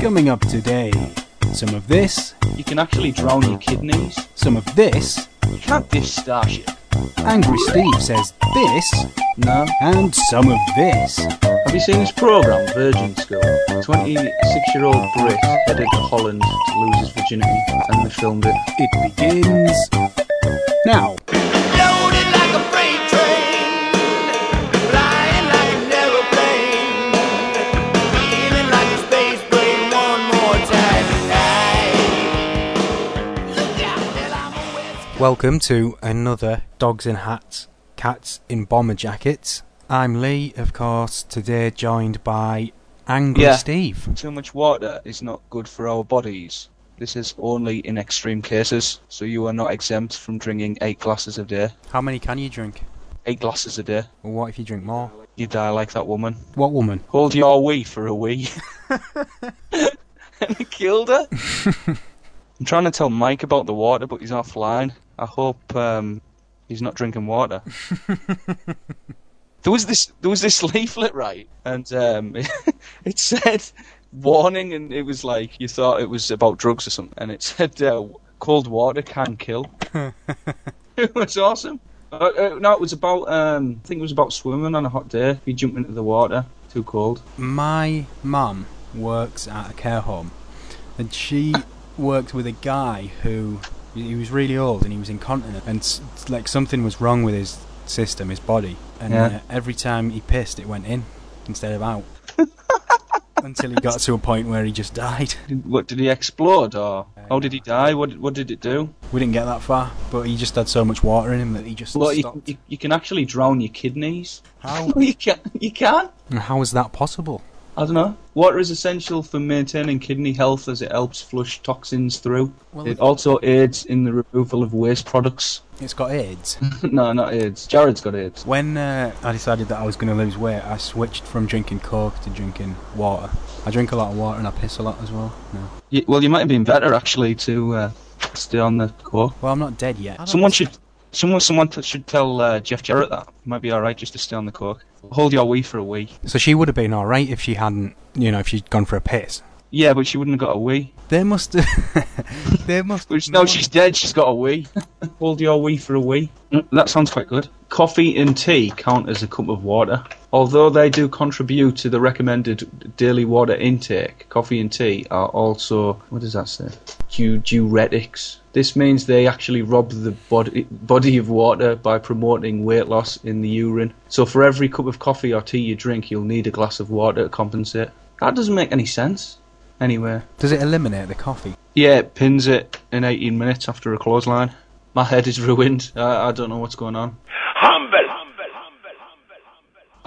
Coming up today, some of this, You can actually drown your kidneys. some of this. You can't dish Starship. Angry Steve says this, No. and some of this. Have you seen this program, Virgin School? 26-year-old Brit headed to Holland to lose his virginity, and they filmed it. It begins now. Welcome to another Dogs in Hats, Cats in Bomber Jackets. I'm Lee, of course, today joined by Angry Yeah. Steve. Too much water is not good for our bodies. This is only in extreme cases, so you are not exempt from drinking eight glasses a day. How many can you drink? Eight glasses a day. Or what if you drink more? You die like that woman. What woman? Hold your wee for a wee. and he killed her. I'm trying to tell Mike about the water, but he's offline. I hope um, he's not drinking water. there was this there was this leaflet, right? And um, it said warning, and it was like you thought it was about drugs or something, and it said uh, cold water can kill. it was awesome. Uh, uh, no, it was about um, I think it was about swimming on a hot day. You jump into the water, too cold. My mum works at a care home, and she worked with a guy who he was really old and he was incontinent, and s- like something was wrong with his system, his body, and Yeah. uh, every time he pissed, it went in instead of out. Until he got to a point where he just died. Did, what did he explode or how did he die? What what did it do? We didn't get that far, but he just had so much water in him that he just Well, you, stopped. you, you can actually drown your kidneys. How? you can. You can. How is that possible? I don't know. Water is essential for maintaining kidney health as it helps flush toxins through. Well, It also aids in the removal of waste products. It's got AIDS. no, not AIDS. Jared's got AIDS. When uh, I decided that I was going to lose weight, I switched from drinking Coke to drinking water. I drink a lot of water and I piss a lot as well. No. Y well, you might have been better actually to uh, stay on the coke. Well, I'm not dead yet. Someone should. Someone, someone t- should tell uh, Jeff Jarrett that. It might be all right just to stay on the coke. Hold your wee for a wee. So she would have been alright if she hadn't, you know, if she'd gone for a piss. Yeah, but she wouldn't have got a wee. They must have. they must Which, no, she's dead. She's got a wee. Hold your wee for a wee. Mm, That sounds quite good. Coffee and tea count as a cup of water. Although they do contribute to the recommended daily water intake, coffee and tea are also what does that say? Du- diuretics. This means they actually rob the body body of water by promoting weight loss in the urine. So for every cup of coffee or tea you drink, you'll need a glass of water to compensate. That doesn't make any sense. Anyway. Does it eliminate the coffee? Yeah, it pins it in 18 minutes after a clothesline. My head is ruined. I, I don't know what's going on.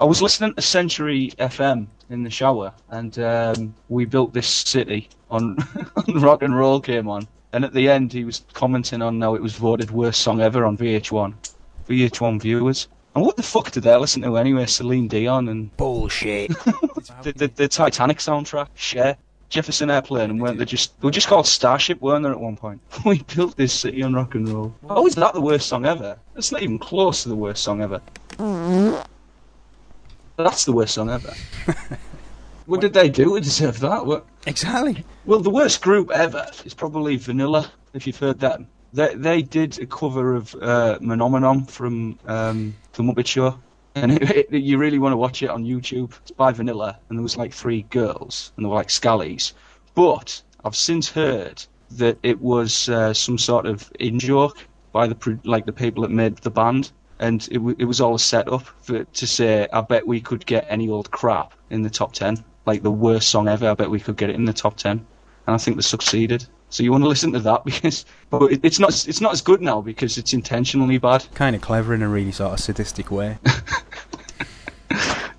I was listening to Century FM in the shower, and um, we built this city on, on rock and roll came on. And at the end, he was commenting on how it was voted worst song ever on VH1. VH1 viewers. And what the fuck did they listen to anyway? Celine Dion and Bullshit. the, the, the Titanic soundtrack, Cher, Jefferson Airplane, and weren't they just they were just called Starship, weren't they at one point? we built this city on rock and roll. Oh, is that the worst song ever? That's not even close to the worst song ever. That's the worst song ever. what did they do to deserve that? What? exactly. Well, the worst group ever is probably Vanilla, if you've heard that. They they did a cover of uh, Mah Na Mah Na from um, the Muppet Show, and it, it- you really want to watch it on YouTube. It's by Vanilla, and there was like three girls, and they were like scallies. But I've since heard that it was uh, some sort of in joke by the like the people that made the band, and it, w- it was all a setup for to say, I bet we could get any old crap in the top ten, like the worst song ever. I bet we could get it in the top ten and I think they succeeded. So you want to listen to that because, but it, it's not it's not as good now because it's intentionally bad. Kind of clever in a really sort of sadistic way. Just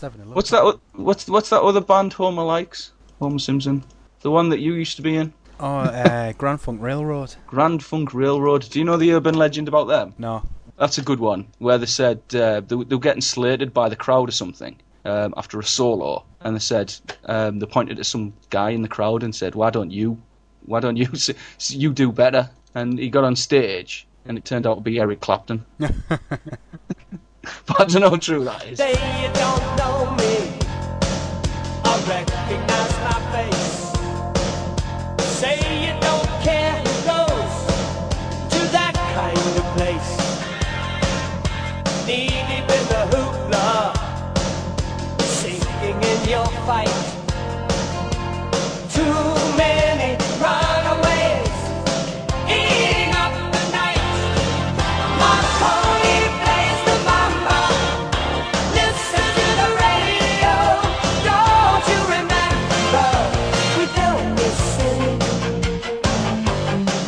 having a look. What's that? What's what's that other band Homer likes? Homer Simpson, the one that you used to be in, Oh, uh, Grand Funk Railroad. Grand Funk Railroad. Do you know the urban legend about them? No. That's a good one. Where they said uh, they, were- they were getting slated by the crowd or something um, after a solo, and they said um, they pointed at some guy in the crowd and said, "Why don't you? Why don't you? s- s- You do better." And he got on stage, and it turned out to be Eric Clapton. but I don't know how true that is. Your fight. Too many runaways eating up the night. Plays the. Listen to the radio. Don't you remember? We built this city.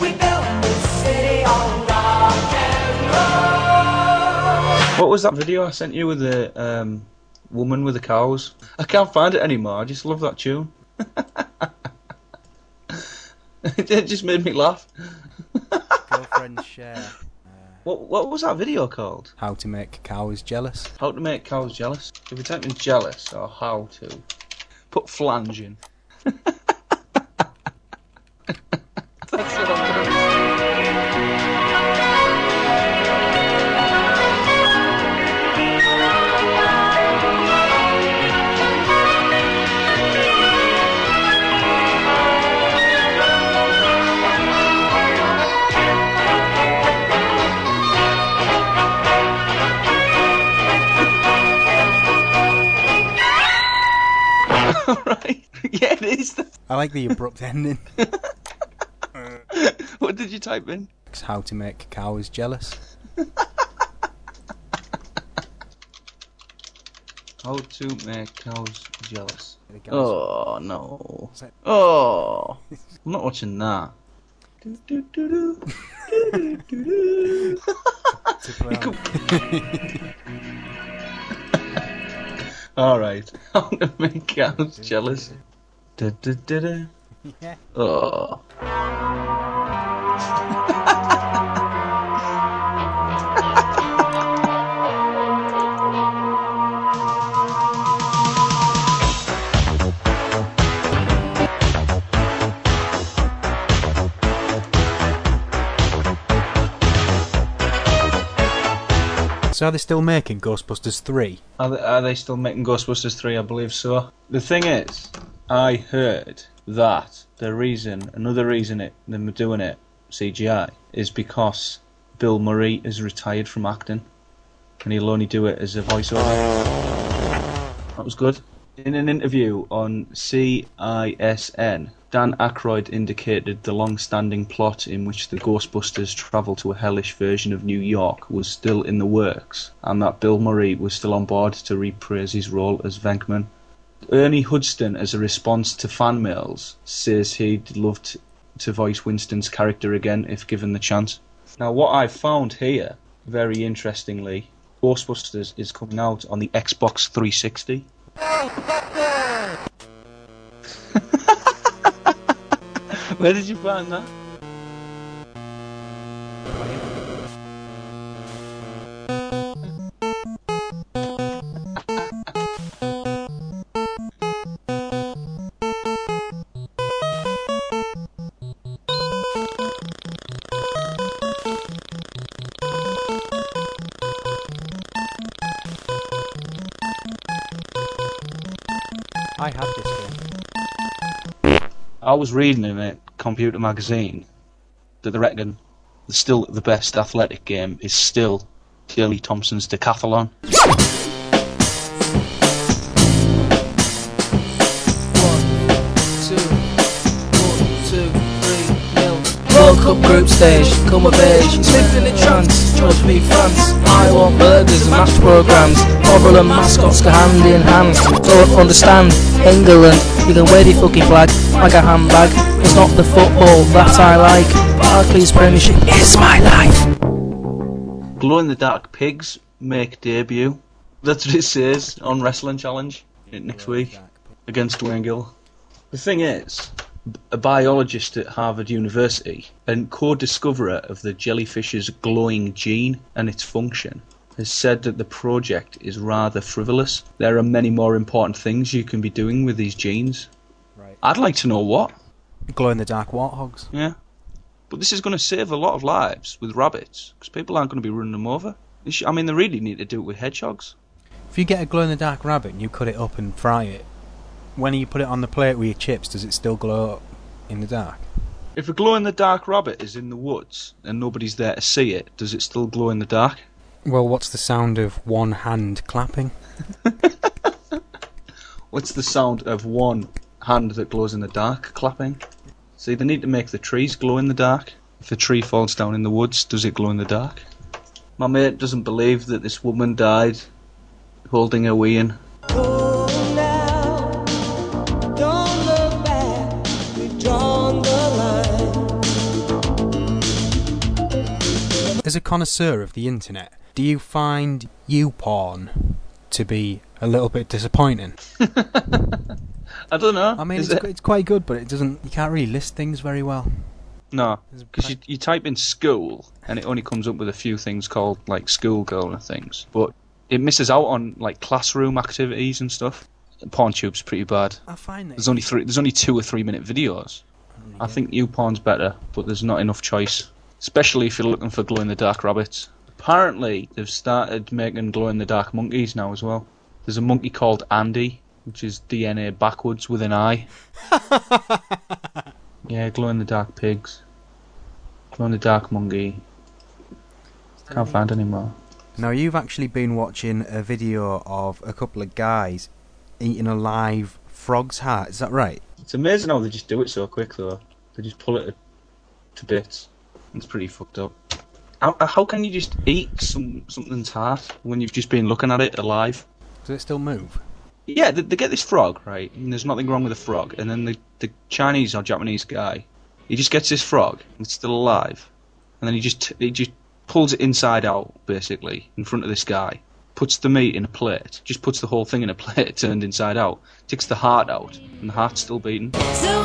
We built this city on rock and roll. What was that video I sent you with the um, woman with the cows? I can't find it anymore. I just love that tune. it just made me laugh. Girlfriend share. What what was that video called? How to make cows jealous. How to make cows jealous. If you type in jealous or how to, put flange in. I like the abrupt ending. what did you type in? How to make cows jealous. How to make cows jealous. Oh no. Oh, I'm not watching that. All right. How to make cows jealous. Da, da, da, da. Yeah. Oh. So are they still making Ghostbusters 3? Are they, are they still making Ghostbusters 3? I believe so. The thing is, I heard that the reason, another reason it them doing it CGI is because Bill Murray is retired from acting, and he'll only do it as a voiceover. That was good. In an interview on CISN, Dan Aykroyd indicated the long-standing plot in which the Ghostbusters travel to a hellish version of New York was still in the works, and that Bill Murray was still on board to reprise his role as Venkman. Ernie Hudson, as a response to fan mails, says he'd love to voice Winston's character again if given the chance. Now, what I've found here, very interestingly, Ghostbusters is coming out on the Xbox 360. Where did you find that? Was reading in a computer magazine that they reckon still the best athletic game is still Daley Thompson's decathlon. World Cup group stage, come of age, lived in a trance, chose to be France. I want burgers and mashed programmes, Orville and mascots go hand in hand. Don't understand, England, you can wear the fucking flag like a handbag. It's not the football that I like, Barclays Premiership is my life. Glow in the Dark Pigs make debut. That's what it says on Wrestling Challenge next week against Duane Gill. The thing is, a biologist at Harvard University and co-discoverer of the jellyfish's glowing gene and its function has said that the project is rather frivolous. There are many more important things you can be doing with these genes. Right. I'd like to know what. Glow in the dark warthogs. Yeah. But this is going to save a lot of lives with rabbits because people aren't going to be running them over. I mean, they really need to do it with hedgehogs. If you get a glow in the dark rabbit and you cut it up and fry it, when you put it on the plate with your chips, does it still glow in the dark? If a glow in the dark rabbit is in the woods and nobody's there to see it, does it still glow in the dark? Well, what's the sound of one hand clapping? What's the sound of one hand that glows in the dark clapping? See, they need to make the trees glow in the dark. If a tree falls down in the woods, does it glow in the dark? My mate doesn't believe that this woman died holding her wee in. A connoisseur of the internet, do you find YouPorn to be a little bit disappointing? I don't know. I mean, it's, it? it's quite good, but it doesn't. You can't really list things very well. No, because you, you type in school and it only comes up with a few things called like schoolgirl and things, but it misses out on like classroom activities and stuff. PornTube's pretty bad. I find that There's only three. There's only two or three minute videos. I think YouPorn's better, but there's not enough choice, especially if you're looking for glow in the dark rabbits. Apparently, they've started making glow in the dark monkeys now as well. There's a monkey called Andy, which is DNA backwards with an eye. yeah, glow in the dark pigs. Glow in the dark monkey. Can't find any more. Now you've actually been watching a video of a couple of guys eating a live frog's heart. Is that right? It's amazing how they just do it so quick, though. They just pull it to bits. It's pretty fucked up. How, uh, how can you just eat some something's heart when you've just been looking at it alive? Does it still move? Yeah, they, they get this frog, right? And there's nothing wrong with the frog. And then the, the Chinese or Japanese guy, he just gets this frog, and it's still alive. And then he just he just pulls it inside out, basically, in front of this guy. Puts the meat in a plate, just puts the whole thing in a plate turned inside out. Takes the heart out, and the heart's still beating. So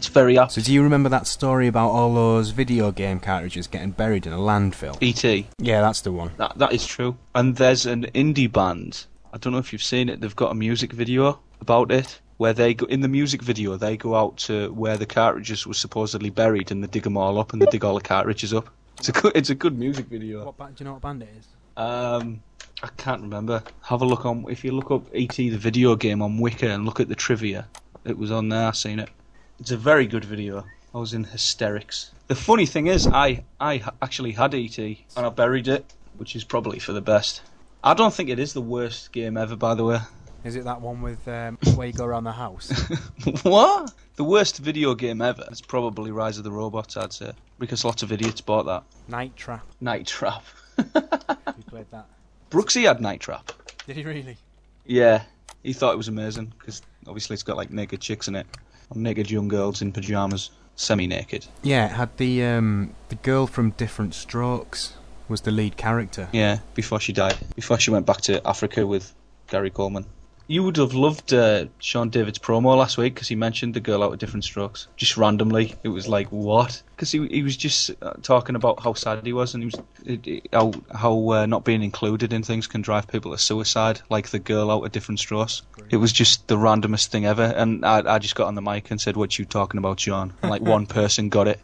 That's very apt. So do you remember that story about all those video game cartridges getting buried in a landfill? E.T. Yeah, that's the one. That that is true. And there's an indie band. I don't know if you've seen it. They've got a music video about it where they go in the music video. They go out to where the cartridges were supposedly buried and they dig them all up and they dig all the cartridges up. It's a good, it's a good music video. What band? Do you know what band it is? Um, I can't remember. Have a look on if you look up ET the video game on Wiki and look at the trivia. It was on there. I seen it. It's a very good video. I was in hysterics. The funny thing is, I I actually had ET and I buried it, which is probably for the best. I don't think it is the worst game ever, by the way. Is it that one with um, where you go around the house? what? The worst video game ever is probably Rise of the Robots, I'd say, because lots of idiots bought that. Night Trap. Night Trap. You played that? Brooksy had Night Trap. Did he really? Yeah, he thought it was amazing because obviously it's got like naked chicks in it, naked young girls in pajamas, semi-naked. Yeah, it had the um, the girl from Different Strokes was the lead character. Yeah, before she died, before she went back to Africa with Gary Coleman. You would have loved uh, Sean David's promo last week because he mentioned the girl out of different strokes. Just randomly, it was like what? Because he he was just uh, talking about how sad he was and he was it, it- how how uh, not being included in things can drive people to suicide, like the girl out of different strokes. It was just the randomest thing ever, and I I just got on the mic and said, "What you talking about, Sean?" And like one person got it.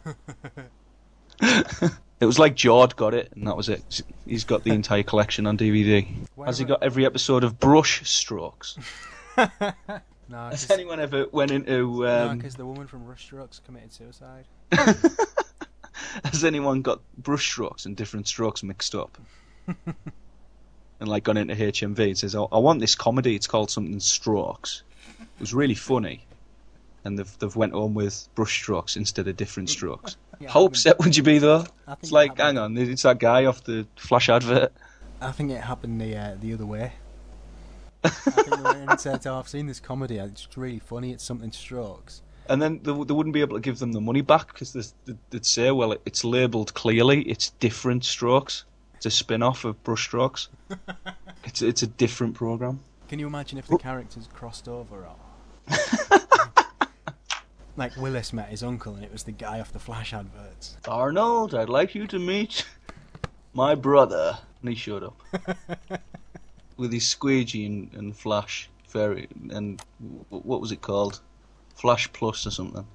It was like Jord got it, and that was it. He's got the entire collection on DVD. Has he got every episode of Brush Strokes? No, Has because anyone ever went into? Um, the woman from Brush Strokes committed suicide. has anyone got brush strokes and different strokes mixed up? and like gone into HMV and says, oh, "I want this comedy. It's called something Strokes. It was really funny." And they've they've went on with brush strokes instead of different strokes. Yeah, How upset would you be though? It's it like, happened- hang on, it's that guy off the flash advert. I think it happened the uh, the other way. I think they went and said, oh, "I've seen this comedy. It's really funny. It's something Strokes." And then they, they wouldn't be able to give them the money back because they'd say, well, it, it's labelled clearly. It's different strokes. It's a spin off of Brush Strokes. it's, it's a different program. Can you imagine if the characters crossed over or? like Willis met his uncle and it was the guy off the Flash adverts. Arnold, I'd like you to meet my brother. and he showed up with his squeegee and, and flash fairy and what was it called? Flash Plus or something.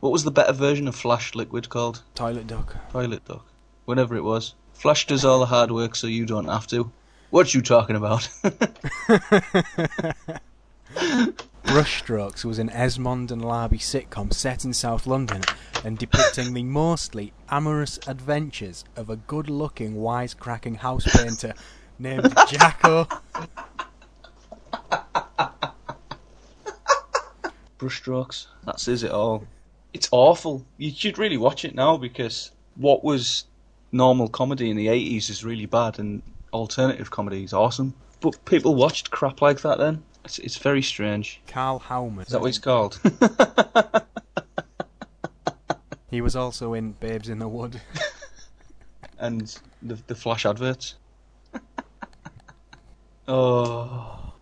What was the better version of Flash Liquid called? Toilet duck. Toilet Duck. Whatever it was. Flash does all the hard work so you don't have to. What you talking about? Brushstrokes was an Esmonde and Larbey sitcom set in South London and depicting the mostly amorous adventures of a good-looking, wisecracking house painter named Jacko. Brushstrokes. That says it all. It's awful. You should really watch it now because what was normal comedy in the 80s is really bad and alternative comedy is awesome. But people watched crap like that then. It's, it's very strange. Karl Howman. Is that what it's called? He was also in Babes in the Wood. and the, the flash adverts. oh.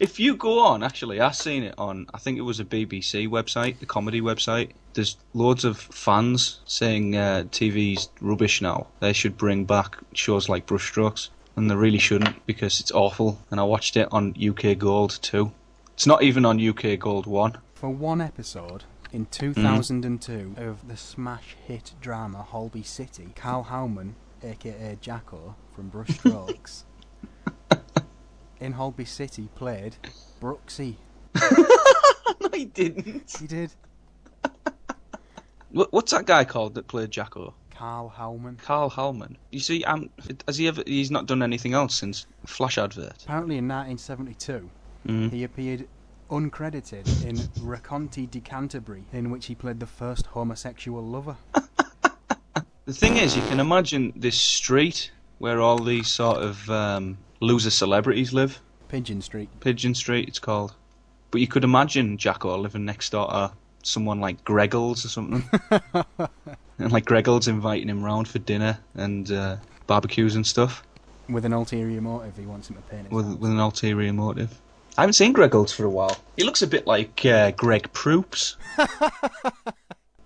if you go on, actually, I've seen it on, I think it was a BBC website, the comedy website. There's loads of fans saying uh, TV's rubbish now. They should bring back shows like Brushstrokes. And they really shouldn't because it's awful. And I watched it on UK Gold too. It's not even on UK Gold 1. For one episode in mm-hmm. 2002 of the smash hit drama Holby City, Karl Howman, aka Jacko from Brushstrokes, in Holby City played Brooksy. no, he didn't. He did. What's that guy called that played Jacko? Karl Howman. Carl Hallman. You see, um, has he ever? He's not done anything else since Flash advert. Apparently in 1972, Mm. he appeared uncredited in Racconti di Canterbury, in which he played the first homosexual lover. The thing is, you can imagine this street where all these sort of um, loser celebrities live. Pigeon Street. Pigeon Street, it's called. But you could imagine Jacko living next door to someone like Greggles or something. and like Greggles inviting him round for dinner and uh, barbecues and stuff With an ulterior motive, he wants him to paint with, with an ulterior motive. I haven't seen Greggles for a while. He looks a bit like uh, Greg Proops.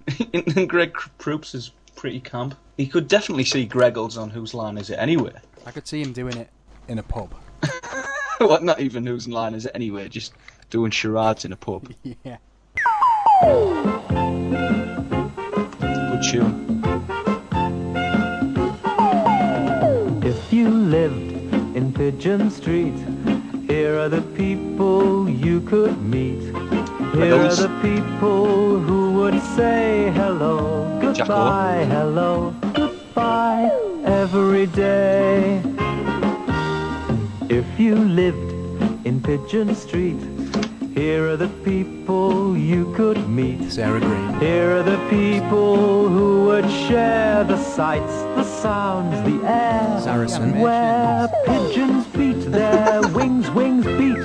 Greg Proops is pretty camp. He could definitely see Greggles on Whose Line Is It Anyway? I could see him doing it in a pub. well, not even Whose Line Is It Anyway, just doing charades in a pub. yeah. Good tune. If you lived in Pigeon Street, here are the people you could meet. Here are the people who would say hello, goodbye, hello, goodbye every day. If you lived in Pigeon Street, here are the people you could meet. Sarah Green. Here are the people who would share the sights, the sounds, the air. Saracen. Where pigeons beat their wings, wings beat.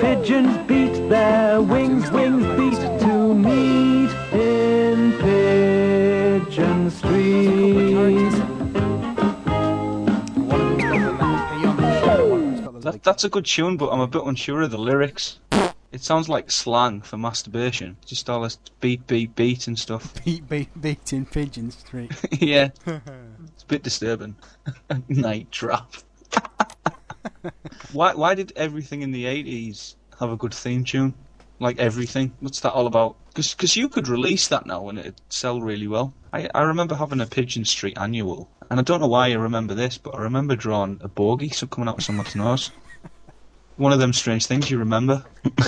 Pigeons beat their wings, wings beat to meet in Pigeon Street. One of them's got the letter P on the shirt, one of them's got the That, that's a good tune, but I'm a bit unsure of the lyrics. It sounds like slang for masturbation. Just all this beat, beat, beat and stuff. beat, beat, beat in Pigeon Street. yeah. It's a bit disturbing. Night trap. why why did everything in the 80s have a good theme tune? Like everything. What's that all about? Because you could release that now and it'd sell really well. I, I remember having a Pigeon Street annual. And I don't know why I remember this, but I remember drawing a bogey so coming out of someone's nose. One of them strange things you remember.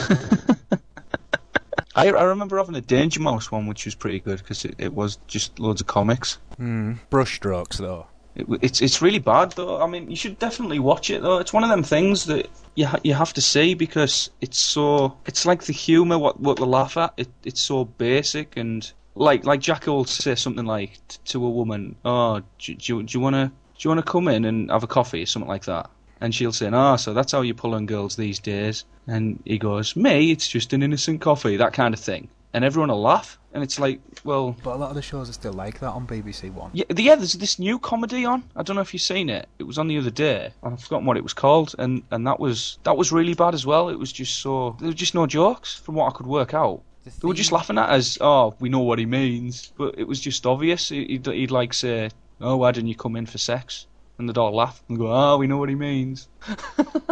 I, I remember having a Danger Mouse one, which was pretty good because it, it was just loads of comics. Hmm. Brushstrokes, though. It, it's it's really bad though. I mean, you should definitely watch it though. It's one of them things that you ha- you have to see because it's so it's like the humour what what they laugh at. It it's so basic and like like Jack will say something like t- to a woman, "Oh, do, do, you- do you want to do you want to come in and have a coffee?" or something like that. And she'll say, "Ah, so that's how you pull on girls these days." And he goes, "Me, it's just an innocent coffee," that kind of thing. And everyone will laugh, and it's like, well, But a lot of the shows are still like that on BBC One. yeah, yeah, there's this new comedy on. I don't know if you've seen it. It was on the other day. I've forgotten what it was called, and, and that was that was really bad as well. It was just so there were just no jokes from what I could work out. They were just laughing at us. Oh, we know what he means, but it was just obvious. He'd, he'd like say, "Oh, why didn't you come in for sex?" And the dog laughed and go, "Oh, we know what he means."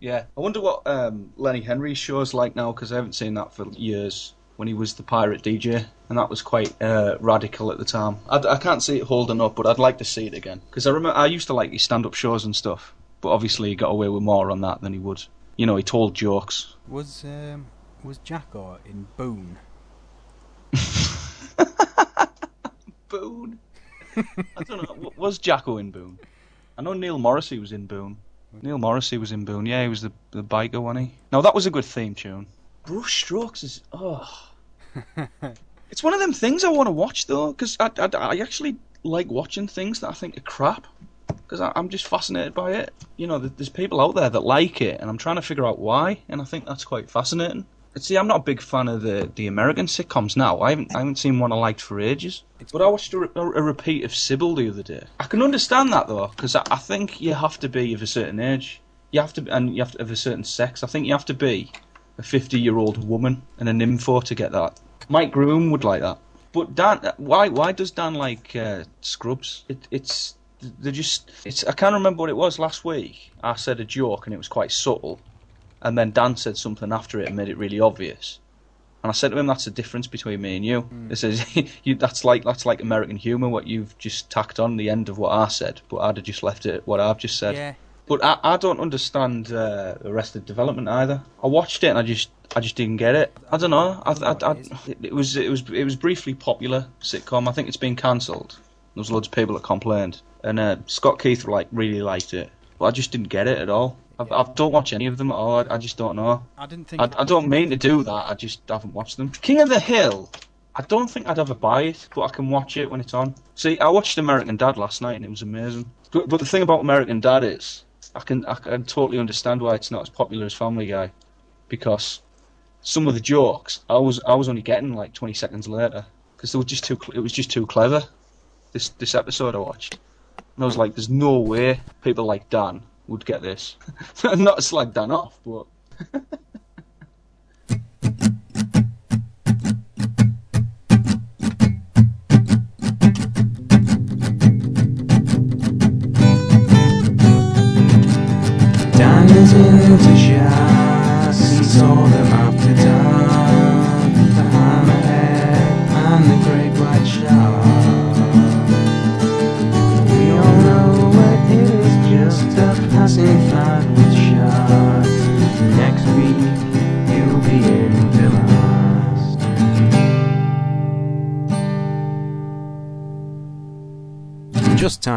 yeah, I wonder what um, Lenny Henry's show's like now because I haven't seen that for years. When he was the pirate DJ, and that was quite uh, radical at the time. I, I can't see it holding up, but I'd like to see it again because I remember I used to like his stand-up shows and stuff. But obviously, he got away with more on that than he would. You know, he told jokes. Was um, was Jacko in Boon? Boon. I don't know. Was Jacko in Boon? I know Neil Morrissey was in Boon. Neil Morrissey was in Boon. Yeah, he was the the biker, wasn't he? No, that was a good theme tune. Brush Strokes is oh. it's one of them things I want to watch though, because I, I, I actually like watching things that I think are crap. Because I'm just fascinated by it. You know, there's people out there that like it, and I'm trying to figure out why, and I think that's quite fascinating. See, I'm not a big fan of the, the American sitcoms now. I haven't I haven't seen one I liked for ages. But I watched a, re- a, repeat of Cybill the other day. I can understand that though, because I, I think you have to be of a certain age. You have to, and you have to have a certain sex. I think you have to be a 50 year old woman and a nympho to get that. Mike Groom would like that. But Dan, why why does Dan like uh, Scrubs? It, it's they just it's I can't remember what it was last week. I said a joke and it was quite subtle, and then Dan said something after it and made it really obvious. And I said to him, "That's the difference between me and you. He says, you, that's like that's like American humour. What you've just tacked on the end of what I said, but I'd have just left it at what I've just said. Yeah. But I, I don't understand uh, Arrested Development either. I watched it and I just I just didn't get it. I don't know. I, I, I, it is. it, it was it was it was briefly popular sitcom. I think it's been cancelled. There was loads of people that complained, and uh, Scott Keith like really liked it, but I just didn't get it at all. I, I don't watch any of them at all. I, I just don't know. I didn't think. I, I don't mean to do that. I just haven't watched them. King of the Hill. I don't think I'd ever buy it, but I can watch it when it's on. See, I watched American Dad last night and it was amazing. But, but the thing about American Dad is, I can I can totally understand why it's not as popular as Family Guy, because some of the jokes I was I was only getting like 20 seconds later because they were just too it was just too clever. This this episode I watched, and I was like, there's no way people like Dan would get this. not to slag Dan off, but.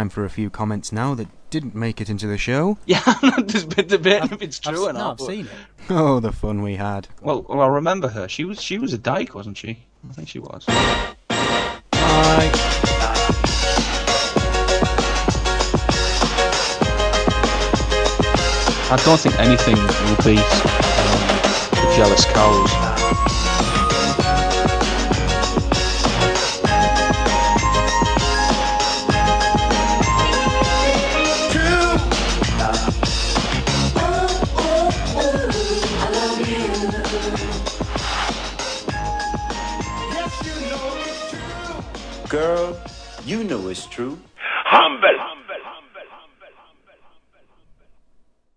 time for a few comments now that didn't make it into the show. Yeah, there's been debating if it's true or no, not. I've but- seen it. Oh, the fun we had. Well, well, I remember her. She was she was a dyke, wasn't she? I think she was. I don't think anything will beat um, the jealous cows. It's true. Humble.